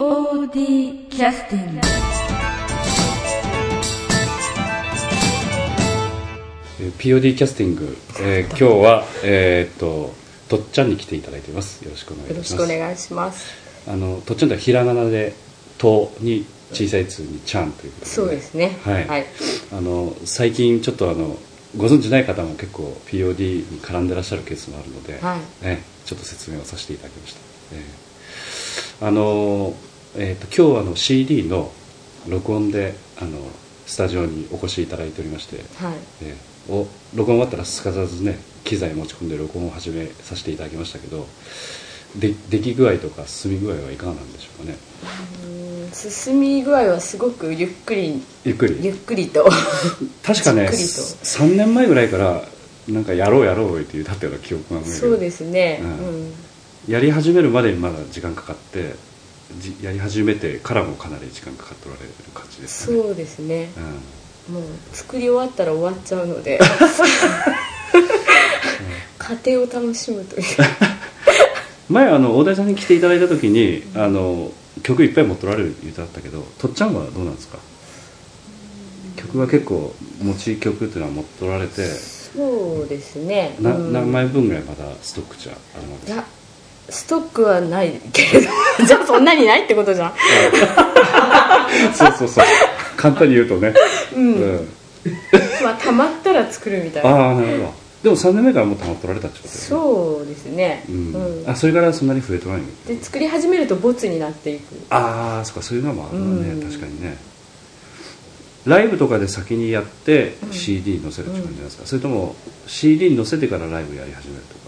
POD キャスティングえー POD キャスティング、えー今日は、えーっととっちゃんに来ていただいています。よろしくお願いします。しくお願いします。あのとっちゃんとはひらがなで「と」に小さい「つ」に「ちゃん」ということで。そうですね。はい、はい。あの最近ちょっとあのご存知ない方も結構 POD に絡んでらっしゃるケースもあるので、はい。ね、ちょっと説明をさせていただきました、えーあの、えー、と今日はあの CD の録音であのスタジオにお越しいただいておりまして、はい。えーお録音終わったらすかさずね機材持ち込んで録音を始めさせていただきましたけどで出来具合とか進み具合はいかがなんでしょうかね？うーん進み具合はすごくゆっくり、ゆっくり？ゆっくりと。確かねじっくりと3年前ぐらいからなんかやろうやろうって言ったような記憶がそうですね。ううんん。やり始めるまでにまだ時間かかってじやり始めてからもかなり時間かかっておられる感じですかねそうですね。うん、もう作り終わったら終わっちゃうので。家庭を楽しむという。前あの大谷さんに来ていただいた時にあの曲いっぱい持っておられる言ってあったけどとっちゃんはどうなんですか？曲は結構持ち曲っていうのは持っておられてそうですね。なうん何枚分ぐらいまだストックじゃあるまでいや、ストックはないけれど。じゃあそんなにないってことじゃん。そうそうそう。簡単に言うとね、うん。うん。まあ溜まったら作るみたいな。ああなるほど。でも3年目からもう溜まっておられたってことね。そうですね。うん。うん。あそれからそんなに増えてないの？で作り始めるとボツになっていく。ああそっかそういうのもあるわね、うん。確かにね。ライブとかで先にやって CD に載せるって感じないですか、それとも CD に載せてからライブやり始めるとか？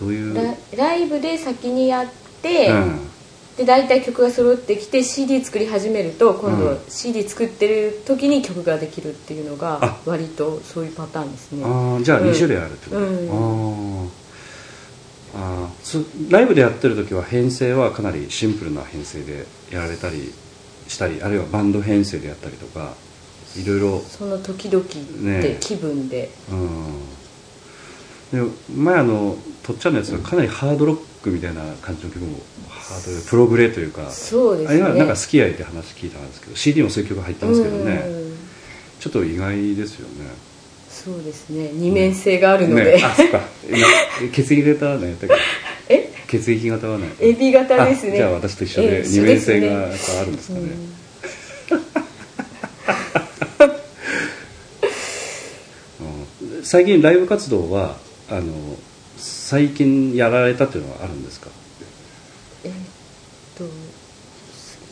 どういう？ラライブで先にやって、うん。で大体曲が揃ってきて CD 作り始めると今度うん。CD 作ってる時に曲ができるっていうのあ。が割とそういうパターンですね。ああじゃあうん2種類あるってこと、うん。あー。あライブでやってる時は編成はかなりシンプルな編成でやられたりしたりあるいはバンド編成でやったりとかいろいろその時々ね。で気分で、うんで前あのとっちゃんのやつはかなりハードロックみたいな感じの曲もハードでプログレというかそうですね。あれはなんか好き合いって話聞いたんですけど CD もそういう曲入ってますけどね。うん。ちょっと意外ですよね。そうですね。二面性があるので、ね。あそっか。血液型は何やったっけ え？血液型は何エビ型ですね。あじゃあ私と一緒でええ二面性があるんですかね、うん。最近ライブ活動はあの最近やられたっていうのはあるんですか？えっと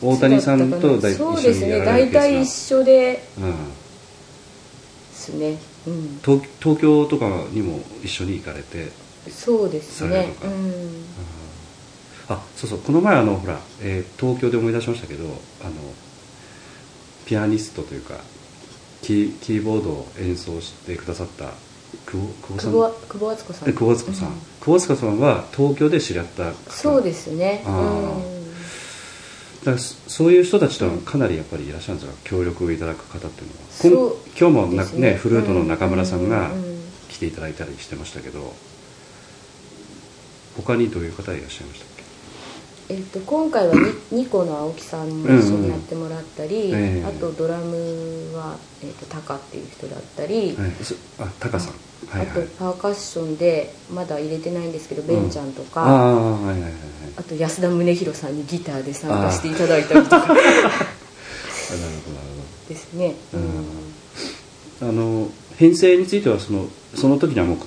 大谷さんと大そうですね一緒にやられるケースが。大体一緒でうんすね。うん。東東京とかにも一緒に行かれて？そうですね。うん。あそうそう。この前あのほら、えー東京で思い出しましたけどあのピアニストというかキーキーボードを演奏してくださった久保久保さん？久保久保敦子さん。え久保敦子さん、うん。久保敦子さんは東京で知り合った。方そうですね。だからそそういう人たちとはかなりやっぱりいらっしゃるんですが協力をいただく方っていうのは今日もな、ねねフルートの中村さんが来ていただいたりしてましたけど他にどういう方いらっしゃいましたっけ？えっと今回はニニコの青木さんも一緒にやってもらったり、うんうんええ。あとドラムは、えっとタカっていう人だったり、はい、そあタカさん。はいあとはいパーカッションでまだ入れてないんですけど、ベンちゃんとか、ああはいはいはいはい。あと安田宗弘さんにギターで参加していただいたりとか。あ なるほどなるですね、ほどあの編成についてはそのその時にはもう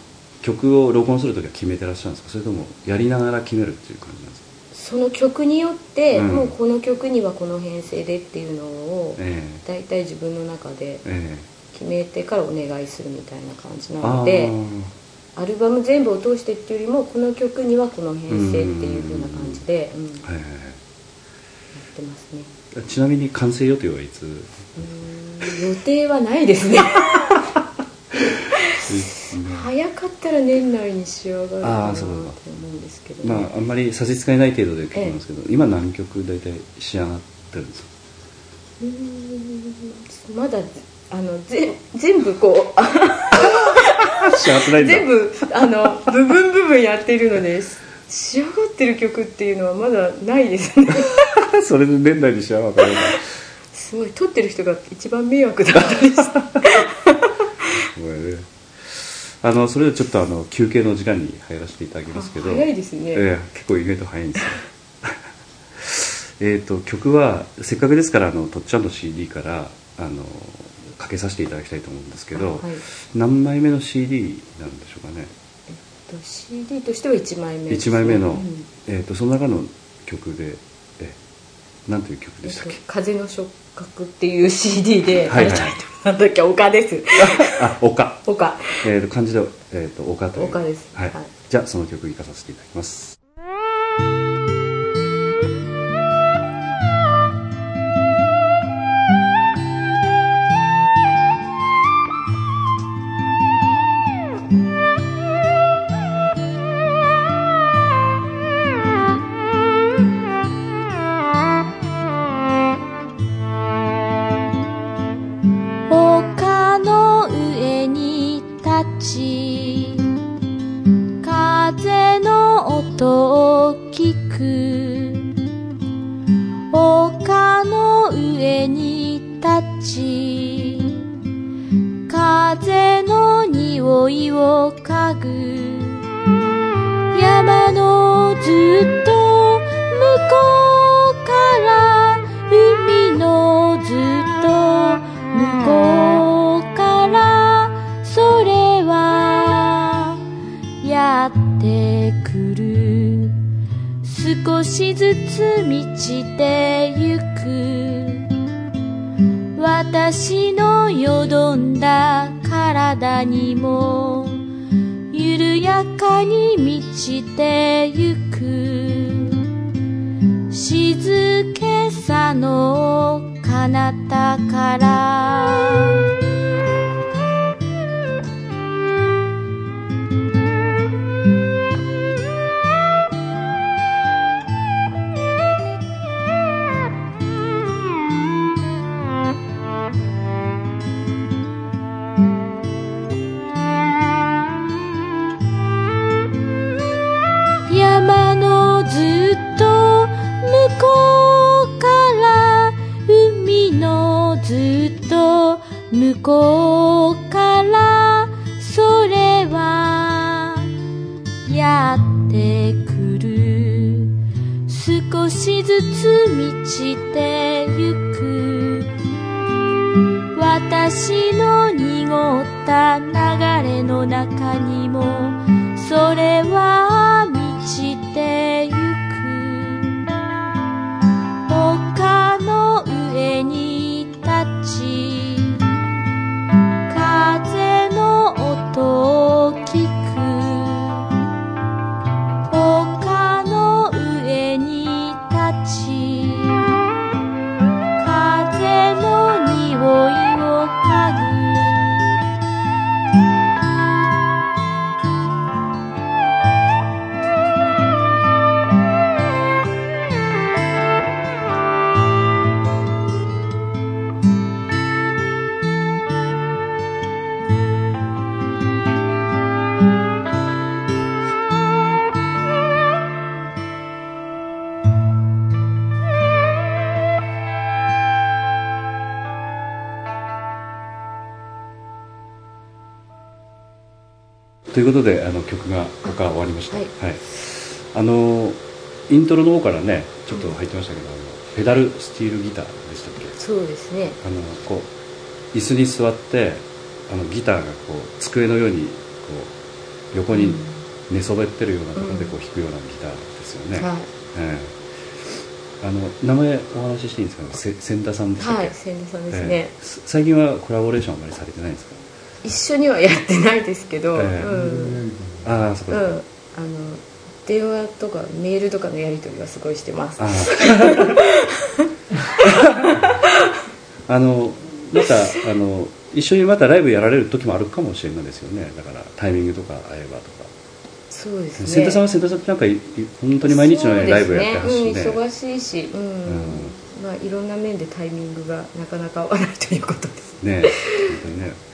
曲を録音する時は決めてらっしゃるんですか？それともやりながら決めるっていう感じなんですか？その曲によって、うん。もうこの曲にはこの編成でっていうのをえ大体自分の中でええ。決めてからお願いするみたいな感じなえのであアルバム全部を通してっていうよりもこの曲にはこの編成っていう風な感じで、うん。やーはいはいってますね。はいちなみに完成予定はいつ？予定はないですね 早かったら年内に仕上がるかなと思かうんですけど、まああんまり差し支えない程度で聞きますけど、今何曲大体仕上がってるんですか？うーんまだあのぜ全部こう 仕上がってないんだ。全部あの部分部分やっているので仕上がってる曲っていうのはまだないですね。それで年内にしちゃうわかるすごい撮ってる人が一番迷惑だったりしてあのそれでちょっとあの休憩の時間に入らせていただきますけど。あ早いですね。ええ結構意外と早いんですよ。えっと曲はせっかくですからあのとっちゃんの CD からあのかけさせていただきたいと思うんですけど、はい何枚目の CD なんでしょうかね？えっと CD としては1枚目です1枚目の、うん。えっとその中の曲でえ何という曲えっとでしたっけ、風の触覚っていう CD で、はいはい。なんだっけ？丘です。あ丘丘えー、と漢字で、えー、と丘という。丘です。はい。はい。じゃあその曲いかさせていただきますと大きく丘の上に立ち風の匂いを嗅ぐ。山のずっとくる少しずつ満ちてゆく。私のよどんだ体にも緩やかに満ちてゆく。静けさの彼方から。少しずつ満ちてゆく。私の濁った流れの中にもそれは満ちということであの曲が他終わりました、はい。あのイントロの方からねちょっと入ってましたけど、あのペダルスティールギターでしたっけ？そうですね。あのこう椅子に座ってあのギターがこう机のようにこう横に寝そべってるようなところでこう弾くようなギターですよね、はい。ええあの名前お話ししていいんですか？ねせ千田さんでしたっけ、はい千田さんですね、ええ。す最近はコラボレーションあまりされてないんですか？一緒にはやってないですけど、ええ。うん。ああそこうん、あの電話とかメールとかのやり取りはすごいしてます。あ のまたあの一緒にまたライブやられる時もあるかもしれないですよね。だからタイミングとか合えばとか。そうですね。千田さんは千田さんってなんか本当に毎日のようにライブやってほしいねね、うん、忙しいし、うん。まあ、いろんな面でタイミングがなかなか合わないということです。ね。本当にね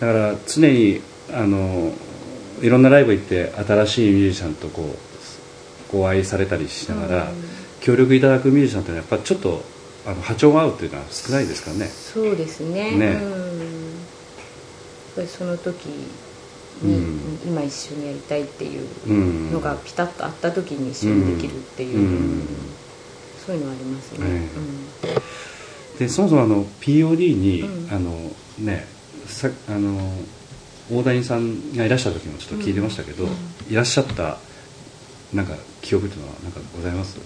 だから常にあのいろんなライブ行って新しいミュージシャンとこうご愛されたりしながら、うん。協力いただくミュージシャンってのはやっぱちょっとあの波長が合うっていうのは少ないですからね。そうですね。ね。うん、やっぱりその時に、うん。今一緒にやりたいっていううんのがピタッとあった時に一緒にできるっていう、うん。そういうのはありますね、え。でそもそもあの POD に、うん。あのねさあの大谷さんがいらっしゃった時もちょっと聞いてましたけど、うんいらっしゃったなんか記憶っていうのはなんかございます？う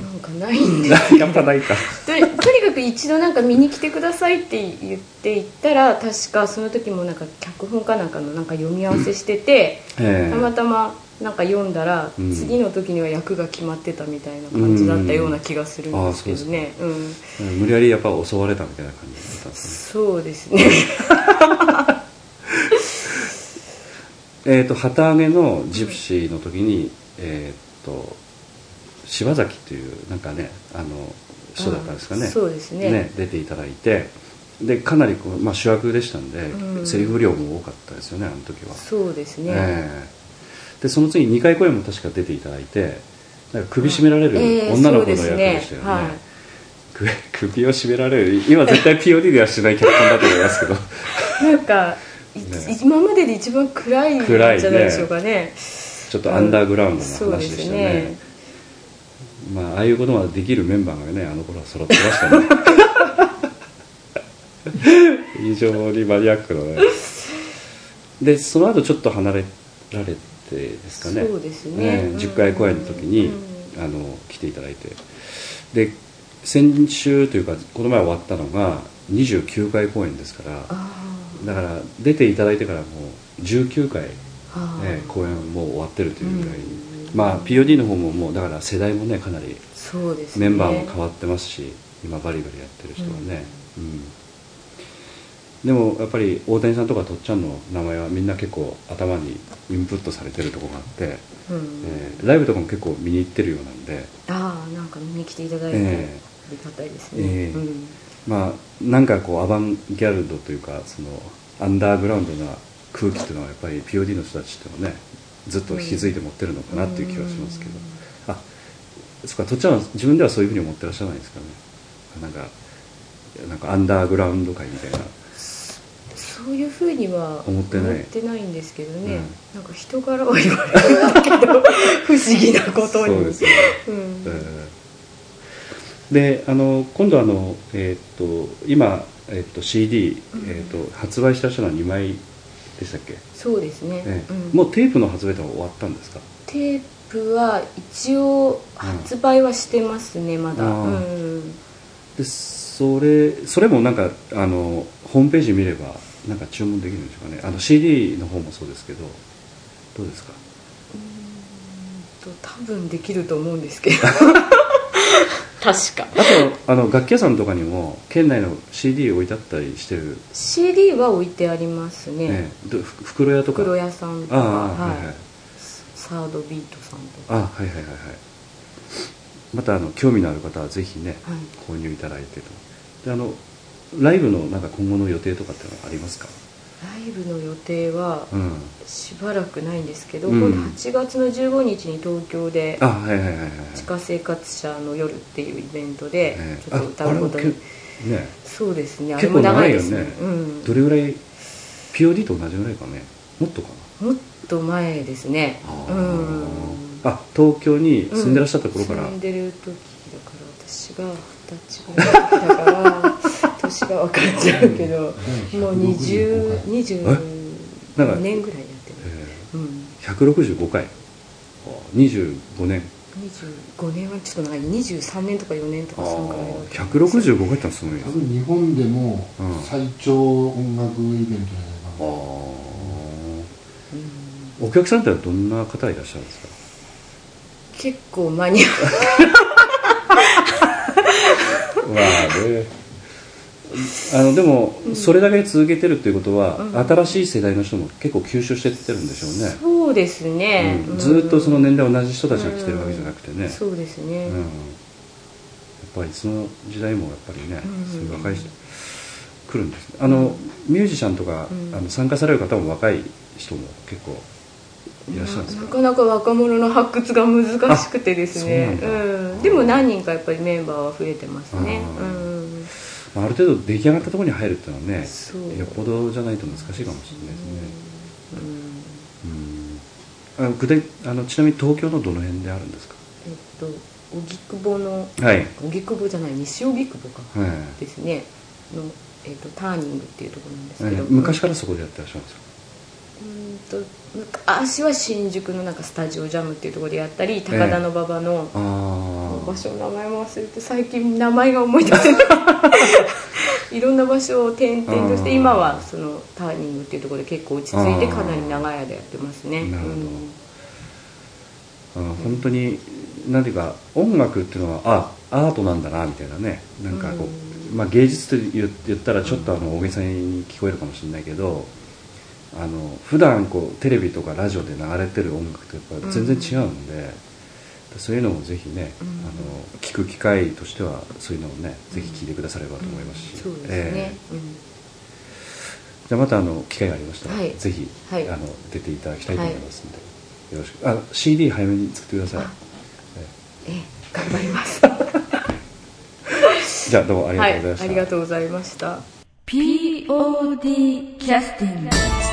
んなんかないんで やっぱないか。とにかく一度なんか見に来てくださいって言って行ったら確かその時もなんか脚本かなんかのなんか読み合わせしてて、ええ。たまたまなんか読んだら、うん。次の時には役が決まってたみたいな感じだったような気がするんですけどね、うん。うん。無理やりやっぱ襲われたみたいな感じだったんですそうですね。ね えっ、と旗揚げのジプシーの時に、えっ、と柴崎っていうなんかねあの人だったんですかね。あそうですね。出ていただいてでかなりこう、まあ、主役でしたんで、うん。セリフ量も多かったですよねあの時は、そうですね、ええでその次2回公演も確か出ていただいてなんか首絞められるええ女の子の役でしたよね,、はい。首 首を絞められる今絶対 POD ではしない脚本だと思いますけど。なんか、い ね。今までで一番暗いんじゃないでしょうかね。ちょっとアンダーグラウンドな話ですしたね。ね。まあああいうことができるメンバーがねあの頃は揃ってましたね。非常にマニアックなね。でその後ちょっと離れられてですかね。そうですね。ええうん。10回公演の時に、うん。あの来ていただいて。で先週というかこの前終わったのが29回公演ですからあだから出ていただいてからもう19回ーあー。ええ公演もう終わってるというぐらい。に、うん。まあ POD の方ももうだから世代もねかなりそうですね。メンバーも変わってますし、今バリバリやってる人はね、うんでもやっぱり大谷さんとかとっちゃんの名前はみんな結構頭にインプットされてるところがあって、うん。えーライブとかも結構見に行ってるようなんでああなんか見に来ていただいて、えありがたいですね、ええうん。まあなんかこうアバンギャルドというかそのアンダーグラウンドな空気っていうのはやっぱり POD の人たちっていうのはねずっと引き継いで持ってるのかなっていう気がしますけど、あそっかとっちゃんは自分ではそういうふうに思ってらっしゃらないですかね。なんかなんかアンダーグラウンド界みたいなそういうふうには思ってない。んですけどね、うん。なんか人柄は言われるんだけど不思議なことに。そうですね。うん。えーであの今度あの、えーっと今、えーっと CD、えーっと発売した人のは2枚でしたっけ、そうですね、ええ。うん。もうテープの発売とは終わったんですか？テープは一応発売はしてますね、まだ、うん、でそれそれもなんかあのホームページ見ればなんか注文できるんでしょうかね。あの CD の方もそうですけどどうですか？と多分できると思うんですけど。確か。あとあの楽器屋さんとかにも県内の CD 置いてあったりしてる、CD は置いてありますね、ねどふ袋屋とか。袋屋さんとあかあ、はいはい。サードビートさんとか。あはいはいはいはい。またあの興味のある方はぜひね、はい。購入いただいてと。であのライブのなんか今後の予定とかってのはありますか？ライブの予定はうん。しばらくないんですけど、うん。今度8月の15日に東京で地下生活者の夜っていうイベントでええ。ちょっと歌うことに、ね。そうですね。あれも長長いですね。うん、どれぐらい？POD と同じぐらいかね。もっとかもっと前ですね。なうん。あ東京に住んでらっしゃった頃から、うん住んでる時だから私が二十歳ぐらいだから年が分かっちゃうけどもう20 20なんか年ぐらいやってる、えうん、ー、165回。25年。25年はちょっと長い。23年とか4年とあかそのくらいだあと思うんですよ165回ってのはすごいな。多分日本でもうん最長音楽イベントじゃないかな、うん。お客さんってのはどんな方いらっしゃるんですか？結構マニアまあねあのでも、それだけ続けてるっていうことは、うん。新しい世代の人も結構吸収してってるんでしょうね、そうですね、うん。ずーっとその年代同じ人たちが来てるわけじゃなくてね、そうですね、うん。やっぱりその時代もやっぱりね、うん。そういう若い人来るんですね。あのミュージシャンとか、うん。あの参加される方も若い人も結構いらっしゃるんですか？なかなか若者の発掘が難しくてですね。うなんうん、でも何人かやっぱりメンバーは増えてますね。うんまあある程度出来上がったところに入るっていうのはねよっぽどじゃないと難しいかもしれないですね。うん。うん。あ具体あのちなみに東京のどの辺であるんですか？えっと荻窪のはい。荻窪じゃない西荻窪か。はい。ですね。の、えっと、ターニングっていうところなんですえけど、ー昔からそこでやってらっしゃるんですか？うんと昔は新宿のなんかスタジオジャムっていうところでやったり高田馬場の、場所の名前も忘れて最近名前が思い出せない。いろんな場所を転々として今はそのターニングっていうところで結構落ち着いてかなり長い間やってますね。なるほど。うん。本当になんていうか音楽っていうのはあアートなんだなみたいなね。なんかこう、まあ、芸術と言言ったらちょっとあの大げさに聞こえるかもしれないけどあの普段こうテレビとかラジオで流れてる音楽とやっぱ全然違うんで、そういうのもぜひね、うん。あの聞く機会としてはそういうのをねぜひ聞いてくださればと思いますし、そうですえね、えじゃあまたあの機会がありましたら、はい。ぜひ、はい。あの出ていただきたいと思いますので、よろしく。あ CD 早めに作ってください。あええ。頑張ります。じゃあどうもありがはいとうございました、ありがとうございました。POD キャスティング